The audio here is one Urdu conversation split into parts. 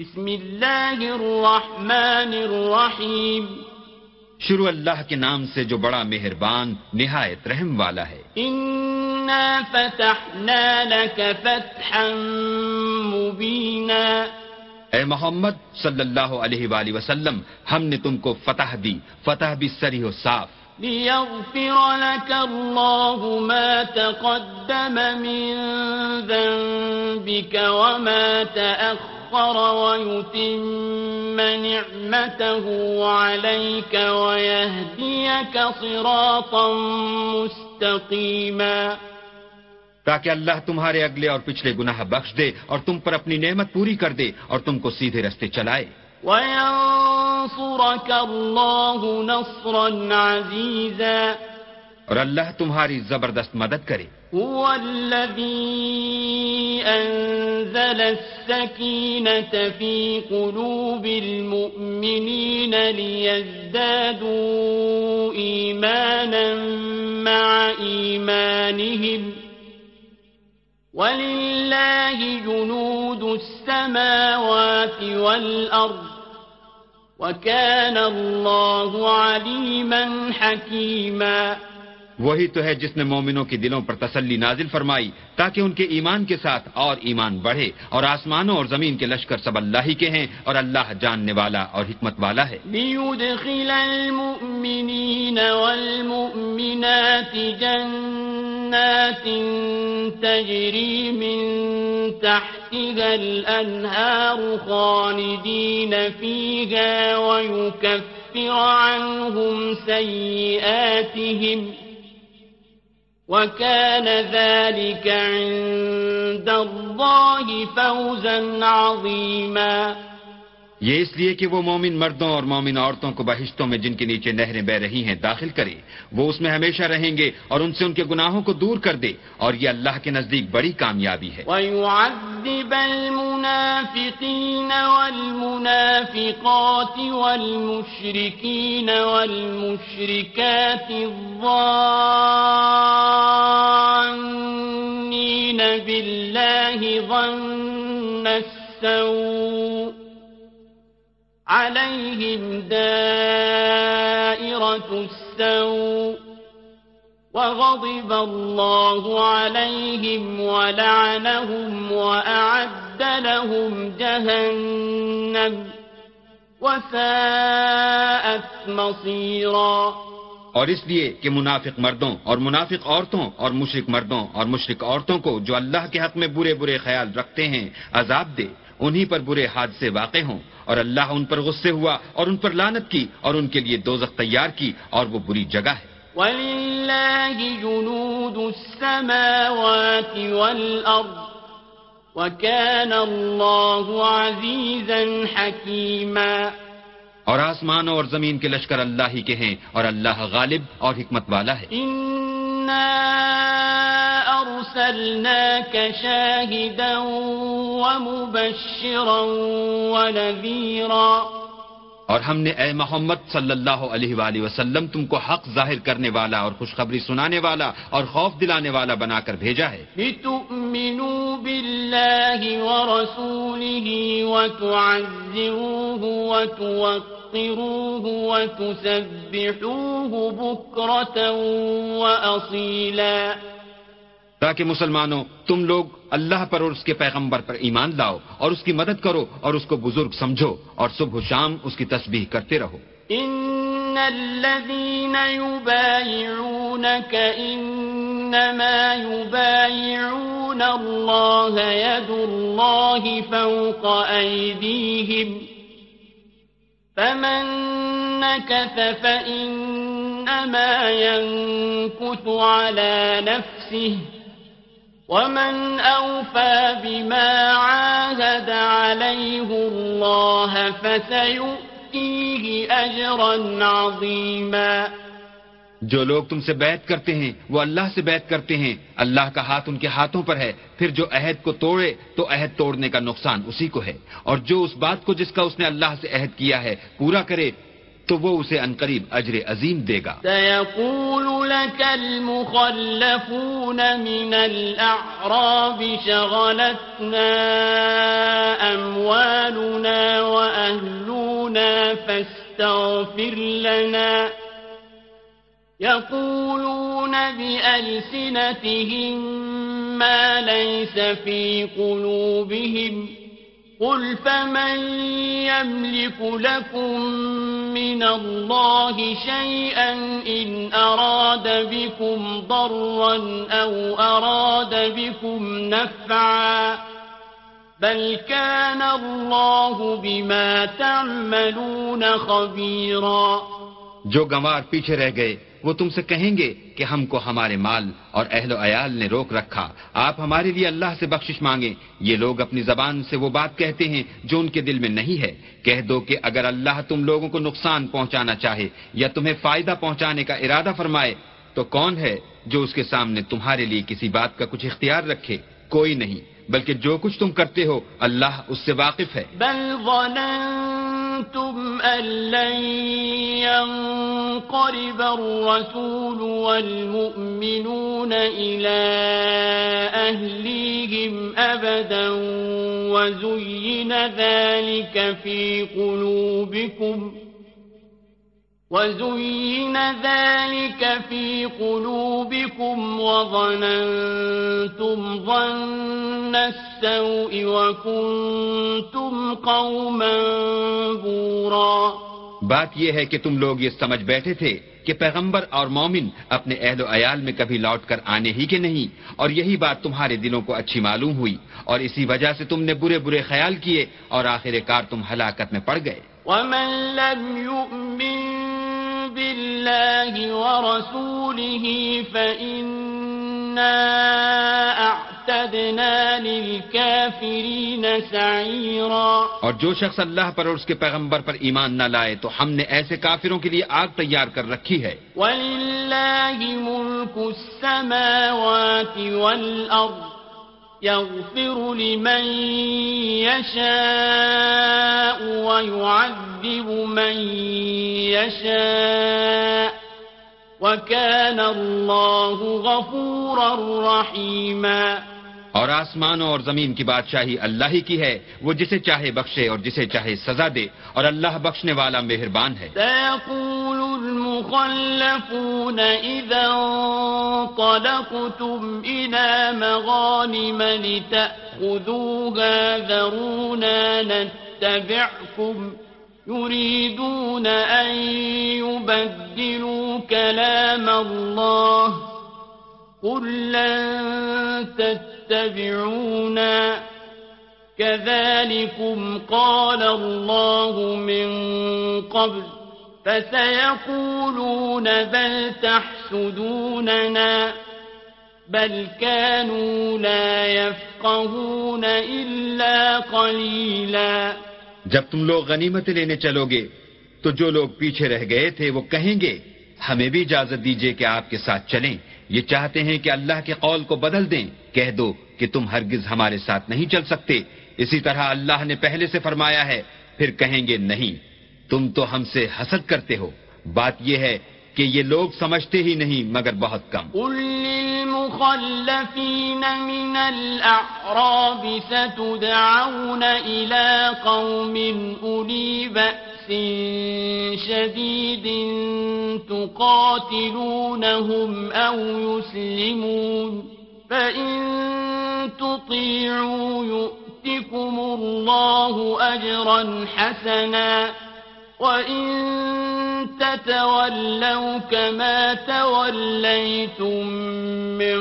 بسم اللہ الرحمن الرحیم۔ شروع اللہ کے نام سے جو بڑا مہربان نہایت رحم والا ہے۔ انا فتحنا لك فتحا مبینا اے محمد صلی اللہ علیہ وآلہ وسلم ہم نے تم کو فتح دی فتح بھی سری و صاف۔ ليغفر لك الله ما تقدم من ذنبك وما تأخر۔ ويتم نعمته عليك ويهديك صراطا مستقيما تاکہ اللہ تمہارے اگلے اور پچھلے گناہ بخش دے اور تم پر اپنی نعمت پوری کر دے اور تم کو سیدھے رستے چلائے۔ وَيَنصُرَكَ اللَّهُ نَصْرًا عَزِيزًا اور اللہ تمہاری زبردست مدد کرے الذي أنزل السكينة في قلوب المؤمنين ليزدادوا إيمانا مع إيمانهم ولله جنود السماوات والأرض وكان الله عليما حكيما وہی تو ہے جس نے مومنوں کے دلوں پر تسلی نازل فرمائی تاکہ ان کے ایمان کے ساتھ اور ایمان بڑھے اور آسمانوں اور زمین کے لشکر سب اللہ ہی کے ہیں اور اللہ جاننے والا اور حکمت والا ہے۔ ليدخل المؤمنين والمؤمنات جنات تجري من تحتها الأنهار خالدين فيها ويكفر عنهم سيئاتهم وكان ذلك عند الله فوزا عظيما. یہ اس لیے کہ وہ مومن مردوں اور مومن عورتوں کو بہشتوں میں جن کے نیچے نہریں بہ رہی ہیں داخل کرے۔ وہ اس میں ہمیشہ رہیں گے اور ان سے ان کے گناہوں کو دور کر دے۔ اور یہ اللہ کے نزدیک بڑی کامیابی ہے۔ وَيُعَذِّبَ الْمُنَافِقِينَ وَالْمُنَافِقَاتِ وَالْمُشْرِكِينَ وَالْمُشْرِكَاتِ الظَّانِّينَ بِاللَّهِ ظَنَّ السَّوْءِ عليهم دائرة السوء وغضب الله عليهم ولعنهم وأعد لهم جهنم وساءت مصيرا اور اس لیے کہ منافق مردوں اور منافق عورتوں اور مشرق مردوں اور مشرق عورتوں کو جو اللہ کے حق میں برے برے خیال رکھتے ہیں، عذاب دے۔ انہی پر برے حادثے واقع ہوں اور اللہ ان پر غصے ہوا اور ان پر لانت کی اور ان کے لیے دوزخ تیار کی اور وہ بری جگہ ہے۔ وَلِلَّهِ جُنُودُ السَّمَاوَاتِ وَالْأَرْضِ وَكَانَ اللَّهُ عَزِيزًا حَكِيمًا اور آسمانوں اور زمین کے لشکر اللہ ہی کے ہیں اور اللہ غالب اور حکمت والا ہے۔ أرسلناك شاهدا ومبشرا ونذيرا. اور ہم نے اے محمد صلی اللہ علیہ وآلہ وسلم تم کو حق ظاہر کرنے والا اور خوشخبری سنانے والا اور خوف دلانے والا بنا کر بھیجا ہے۔ لتؤمنوا بالله ورسوله وتعزروه وتوقروه وتسبحوه بكرة وأصيلا تاکہ مسلمانوں، تم لوگ اللہ پر اور اس کے پیغمبر پر ایمان لاؤ اور اس کی مدد کرو اور اس کو بزرگ سمجھو اور صبح و شام اس کی تسبیح کرتے رہو۔ ان الذين يبايعونك انما يبايعون الله يد الله فوق ايديهم فمن نكث فانما ينكث على نفسه ومن أوفى بما عاهد عليه الله فسيؤتيه أجرا عظيما جو لوگ تم سے بیعت کرتے ہیں، وہ اللہ سے بیعت کرتے ہیں۔ اللہ کا ہاتھ ان کے ہاتھوں پر ہے، پھر جو عہد کو توڑے تو عہد توڑنے کا نقصان اسی کو ہے۔ اور جو اس بات کو جس کا اس نے اللہ سے عہد کیا ہے، پورا کرے تو وہ اسے انقریب أجر عظیم دے گا سيقول لك المخلفون من الأعراب شغلتنا أموالنا وأهلنا فاستغفر لنا. يقولون بألسنتهم ما ليس في قلوبهم قل فمن يملك لكم من الله شيئا إن أراد بكم ضرا أو أراد بكم نفعا بل كان الله بما تعملون خبيرا جو گنوار پیچھے رہ گئے وہ تم سے کہیں گے کہ ہم کو ہمارے مال اور اہل و عیال نے روک رکھا۔ آپ ہمارے لیے اللہ سے بخشش مانگیں۔ یہ لوگ اپنی زبان سے وہ بات کہتے ہیں جو ان کے دل میں نہیں ہے۔ کہہ دو کہ اگر اللہ تم لوگوں کو نقصان پہنچانا چاہے یا تمہیں فائدہ پہنچانے کا ارادہ فرمائے، تو کون ہے جو اس کے سامنے تمہارے لیے کسی بات کا کچھ اختیار رکھے؟ کوئی نہیں، بلکہ جو کچھ تم کرتے ہو، اللہ اس سے واقف ہے۔ بل ظننتم أن لن ينقلب الرسول والمؤمنون إلى أهليهم أبدا وزين ذلك في قلوبكم وزين ذلك في قلوبكم وظننتم ظن السوء وكنتم قوما بورا بات یہ ہے کہ تم لوگ یہ سمجھ بیٹھے تھے کہ پیغمبر اور مومن اپنے اہل و عیال میں کبھی لوٹ کر آنے ہی کے نہیں اور یہی بات تمہارے دلوں کو اچھی معلوم ہوئی اور اسی وجہ سے تم نے برے برے خیال کیے اور آخر کار تم ہلاکت میں پڑ گئے۔ ومن لم يؤمن بالله ورسوله فإنا أعتدنا للكافرين سعيرا. اور جو شخص اللہ پر اور اس کے پیغمبر پر ایمان نہ لائے تو ہم نے ایسے کافروں کے لیے آگ تیار کر رکھی ہے۔ ولله ملك السماوات والأرض يغفر لمن يشاء ويعذب من يشاء وكان الله غفورا رحيما اور آسمانوں اور زمین کی بادشاہی اللہ ہی کی ہے۔ وہ جسے چاہے بخشے اور جسے چاہے سزا دے۔ اور اللہ بخشنے والا مہربان ہے۔ سيقول المخلفون إذا انطلقتم إلى مغانم لتأخذوها ذرونا نتبعكم يريدون أن يبدلوا كلام الله قل لن تتبعونا. كذلكم قال الله من قبل. فسيقولون بل تحسدوننا. بل كانوا لا يفقهون إلا قليلا. جب تم لوگ غنیمتیں لینے چلو گے، تو جو لوگ پیچھے رہ گئے تھے وہ کہیں گے، ہمیں بھی اجازت دیجیے کہ آپ کے ساتھ چلیں۔ یہ چاہتے ہیں کہ اللہ کے قول کو بدل دیں۔ کہہ دو کہ تم ہرگز ہمارے ساتھ نہیں چل سکتے۔ اسی طرح اللہ نے پہلے سے فرمایا ہے، پھر کہیں گے نہیں۔ تم تو ہم سے حسد کرتے ہو۔ بات یہ ہے کہ یہ لوگ سمجھتے ہی نہیں، مگر بہت کم۔ قل للمخلفين من الأعراب ستدعون إلى قوم أولي بأس شديد تقاتلونهم أو يسلمون فإن تطيعوا يؤتكم الله أجرا حسنا وإن تتولوا كما توليتم من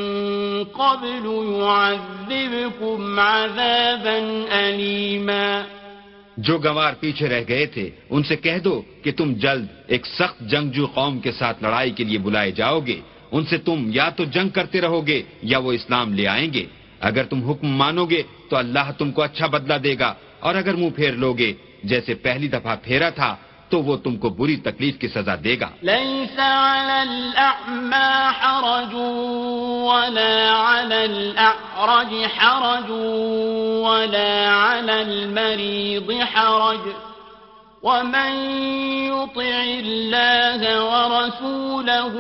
قبل يعذبكم عذابا أليما جو گوار پیچھے رہ گئے تھے، ان سے کہہ دو کہ تم جلد ایک سخت جنگجو قوم کے ساتھ لڑائی کے لیے بلائے جاؤ گے۔ ان سے تم یا تو جنگ کرتے رہو گے یا وہ اسلام لے آئیں گے۔ اگر تم حکم مانو گے تو اللہ تم کو اچھا بدلہ دے گا، اور اگر منہ پھیر لو گے، جیسے پہلی دفعہ پھیرا تھا تو وہ تم کو بری تکلیف کی سزا دے گا لیس علی الأعمى حرج ولا على الأعرج حرج ولا على المريض حرج. ومن يطع الله ورسوله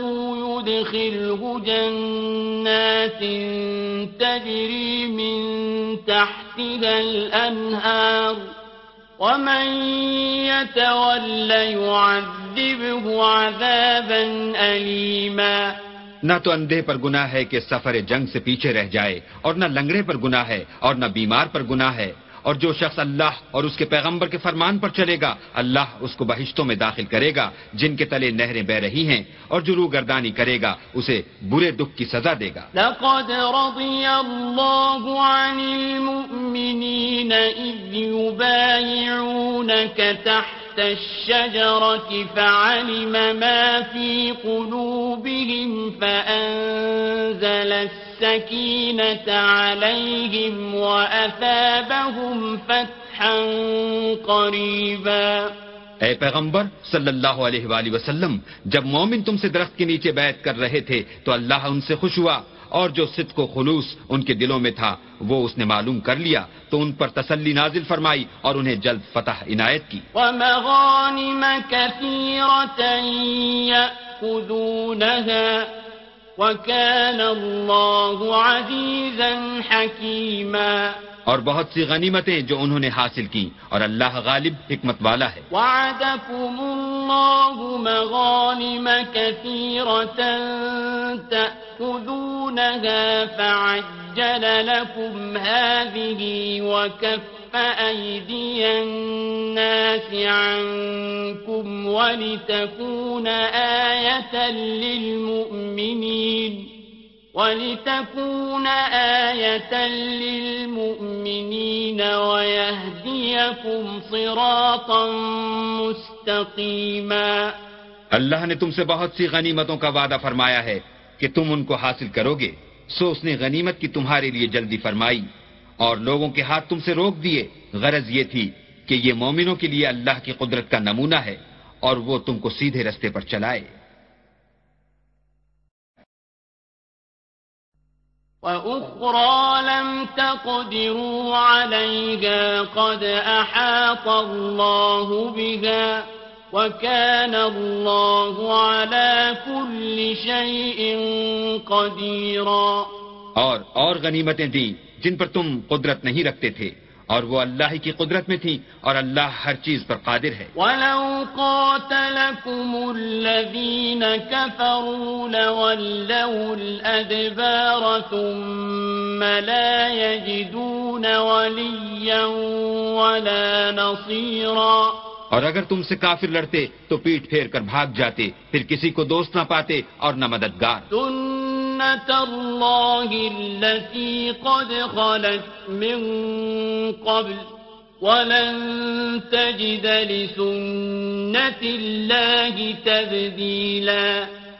يدخله جنات تجري من تحتها الأنهار. ومن يتول يعذبه عذابا أليما. نہ تو اندھے پر گناہ ہے کہ سفر جنگ سے پیچھے رہ جائے اور نہ لنگڑے پر گناہ ہے اور نہ بیمار پر گناہ ہے۔ اور جو شخص اللہ اور اس کے پیغمبر کے فرمان پر چلے گا، اللہ اس کو بہشتوں میں داخل کرے گا، جن کے تلے نہریں بہ رہی ہیں، اور جو روح گردانی کرے گا، اسے برے دکھ کی سزا دے گا۔ لقد رضي الله عن المؤمنين إذ يبايعونك تحت الشجرة فعلم ما في قلوبهم فأنزل السكينة عليهم وأثابهم فتحا قريبا اے پیغمبر، صلی اللہ علیہ وآلہ وسلم، جب مومن تم سے درخت کے نیچے بیعت کر رہے تھے تو اللہ ان سے خوش ہوا۔ اور جو صدق و خلوص ان کے دلوں میں تھا، وہ اس نے معلوم کر لیا۔ تو ان پر تسلی نازل فرمائی اور انہیں جلد فتح عنایت کی۔ ومغانم يأخذونها وكان الله عزيزا حكيما اور بہت سی غنیمتیں جو انہوں نے حاصل کی اور اللہ غالب حکمت والا ہے۔ وعدكم الله مغانم كثيرة تأخذونها فعجل لكم هذه وكف أيدي الناس عنكم ولتكون آية للمؤمنين ولتكون آية للمؤمنين ويهديكم صراطا مستقيما. اللہ نے تم سے بہت سی غنیمتوں کا وعدہ فرمایا ہے کہ تم ان کو حاصل کرو گے سو اس نے غنیمت کی تمہارے لیے جلدی فرمائی۔ اور لوگوں کے ہاتھ تم سے روک دیے۔ غرض یہ تھی کہ یہ مومنوں کے لیے اللہ کی قدرت کا نمونہ ہے اور وہ تم کو سیدھے رستے پر چلائے۔ وأخرى لم تقدروا عليها قد أحاط الله بها وكان الله على كل شيء قديرا۔ اور اور غنیمتیں دیں جن پر تم قدرت نہیں رکھتے تھے۔ اور وہ اللہ کی قدرت میں تھی اور اللہ ہر چیز پر قادر ہے۔ ولو قاتلكم الذين كفروا لولوا الأدبار ثم لا يجدون وليا ولا نصيرا۔ اور اگر تم سے کافر لڑتے تو پیٹ پھیر کر بھاگ جاتے پھر کسی کو دوست نہ پاتے اور نہ مددگار۔ سنة الله التي قد خلت من قبل ولن تجد لسنة الله تبديلا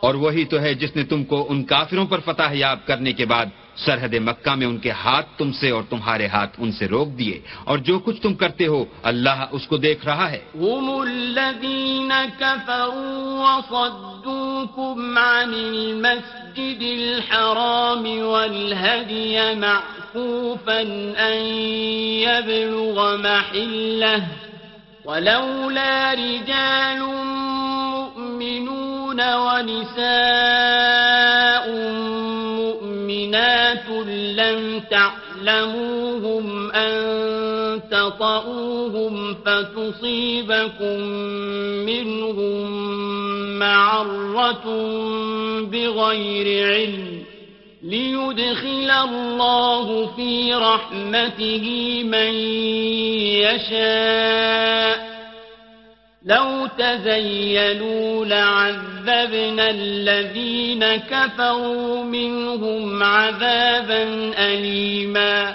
اور وہی تو ہے جس نے تم کو ان کافروں پر فتح یاب کرنے کے بعد سرحد مکہ میں ان کے ہاتھ تم سے اور تمہارے ہاتھ ان سے روک دیے۔ اور جو کچھ تم کرتے ہو، اللہ اس کو دیکھ رہا ہے۔ هم الذين كفروا وصدوكم عن المسجد الحرام والهدي معكوفا أن يبلغ محله ولولا رجال مؤمنون ونساء مؤمنات لم تعلموهم أن تطؤوهم فتصيبكم منهم معرة بغير علم ليدخل الله في رحمته من يشاء لو تزيلوا لعذبنا الذين كفروا منهم عذابا أليما.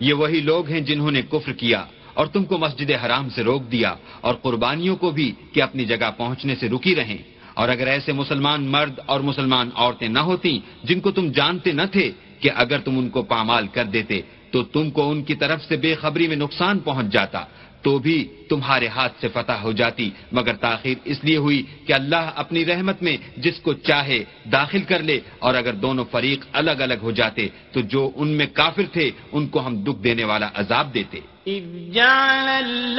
یہ وہی لوگ ہیں جنہوں نے کفر کیا اور تم کو مسجد حرام سے روک دیا اور قربانیوں کو بھی کہ اپنی جگہ پہنچنے سے رکی رہیں۔ اور اگر ایسے مسلمان مرد اور مسلمان عورتیں نہ ہوتی جن کو تم جانتے نہ تھے کہ اگر تم ان کو پامال کر دیتے تو تم کو ان کی طرف سے بے خبری میں نقصان پہنچ جاتا۔ تو بھی تمہارے ہاتھ سے فتح ہو جاتی، مگر تاخیر اس لیے ہوئی کہ اللہ اپنی رحمت میں جس کو چاہے داخل کر لے، اور اگر دونوں فریق الگ الگ ہو جاتے، تو جو ان میں کافر تھے، ان کو ہم دکھ دینے والا عذاب دیتے۔ جعل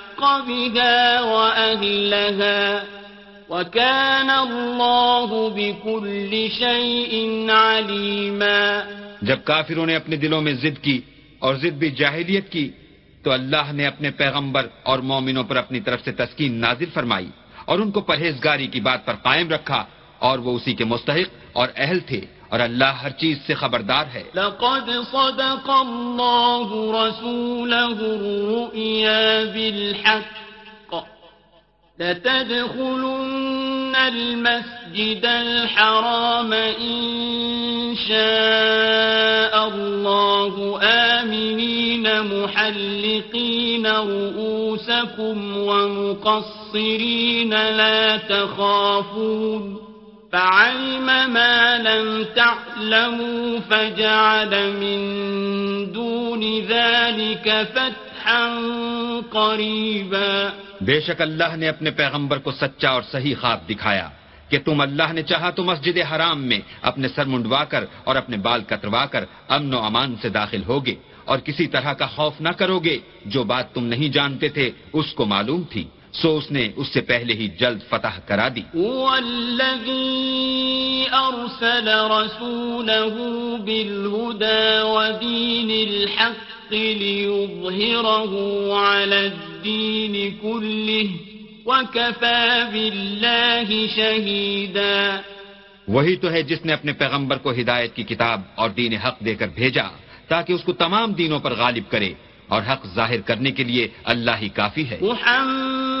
بها وأهلها وكان الله بكل شيء عليما. جب کافروں نے اپنے دلوں میں ضد کی اور ضد بھی جاہلیت کی، تو اللہ نے اپنے پیغمبر اور مومنوں پر اپنی طرف سے تسکین نازل فرمائی اور ان کو پرہیزگاری کی بات پر قائم رکھا اور وہ اسی کے مستحق اور اہل تھے۔ اور اللہ ہر چیز سے خبردار ہے۔ لقد صدق الله رسوله الرؤيا بالحق. لتدخلن المسجد الحرام إن شاء الله. آمنين محلقين رؤوسكم ومقصرين لا تخافون. فعلم ما لم تعلموا فجعل من دون ذلك فتحا قريبا. بے شک اللہ نے اپنے پیغمبر کو سچا اور صحیح خواب دکھایا کہ تم اللہ نے چاہا تو مسجد حرام میں اپنے سر منڈوا کر اور اپنے بال کتروا کر امن و امان سے داخل ہوگے اور کسی طرح کا خوف نہ کرو گے جو بات تم نہیں جانتے تھے اس کو معلوم تھی۔ سو اس نے اس سے پہلے ہی جلد فتح کرا دی۔ والذی ارسل رسوله بالهدى ودین الحق ليظهره على الدين كله وكفى بالله شهيدا۔ وہی تو ہے جس نے اپنے پیغمبر کو ہدایت کی کتاب اور دین حق دے کر بھیجا تاکہ اس کو تمام دینوں پر غالب کرے اور حق ظاہر کرنے کے لیے اللہ ہی کافی ہے۔ محمد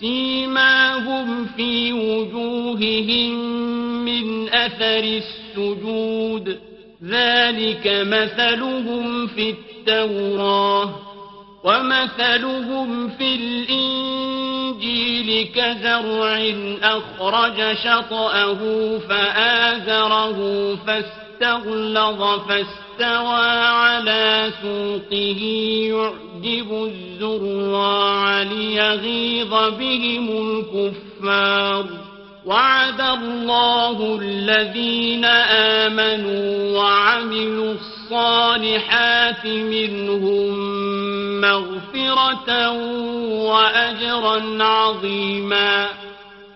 سيماهم في وجوههم من أثر السجود. ذلك مثلهم في التوراة ومثلهم في الإنجيل كزرع أخرج شطأه فآزره فاستغل استغلظ فاستوى على سوقه يعجب الزراع ليغيظ بهم الكفار. وعد الله الذين آمنوا وعملوا الصالحات منهم مغفرة وأجرا عظيما.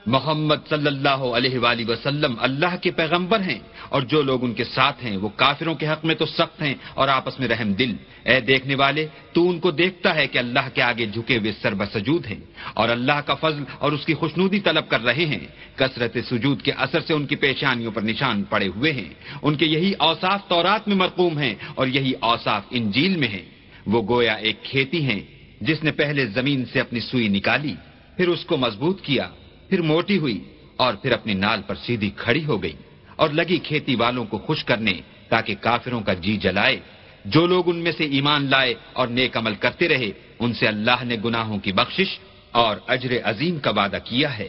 محمد صلی اللہ علیہ وآلہ وسلم اللہ کے پیغمبر ہیں اور جو لوگ ان کے ساتھ ہیں وہ کافروں کے حق میں تو سخت ہیں اور آپس میں رحم دل۔ اے دیکھنے والے، تو ان کو دیکھتا ہے کہ اللہ کے آگے جھکے ہوئے سر بسجود ہیں اور اللہ کا فضل اور اس کی خوشنودی طلب کر رہے ہیں۔ کثرت سجود کے اثر سے ان کی پیشانیوں پر نشان پڑے ہوئے ہیں۔ ان کے یہی اوصاف تورات میں مرقوم ہیں اور یہی اوصاف انجیل میں ہیں۔ وہ گویا ایک کھیتی ہیں جس نے پہلے زمین سے اپنی سوئی نکالی، پھر اس کو مضبوط کیا۔ پھر موٹی ہوئی اور پھر اپنی نال پر سیدھی کھڑی ہو گئی اور لگی کھیتی والوں کو خوش کرنے تاکہ کافروں کا جی جلائے۔ جو لوگ ان میں سے ایمان لائے اور نیک عمل کرتے رہے، ان سے اللہ نے گناہوں کی بخشش اور اجر عظیم کا وعدہ کیا ہے۔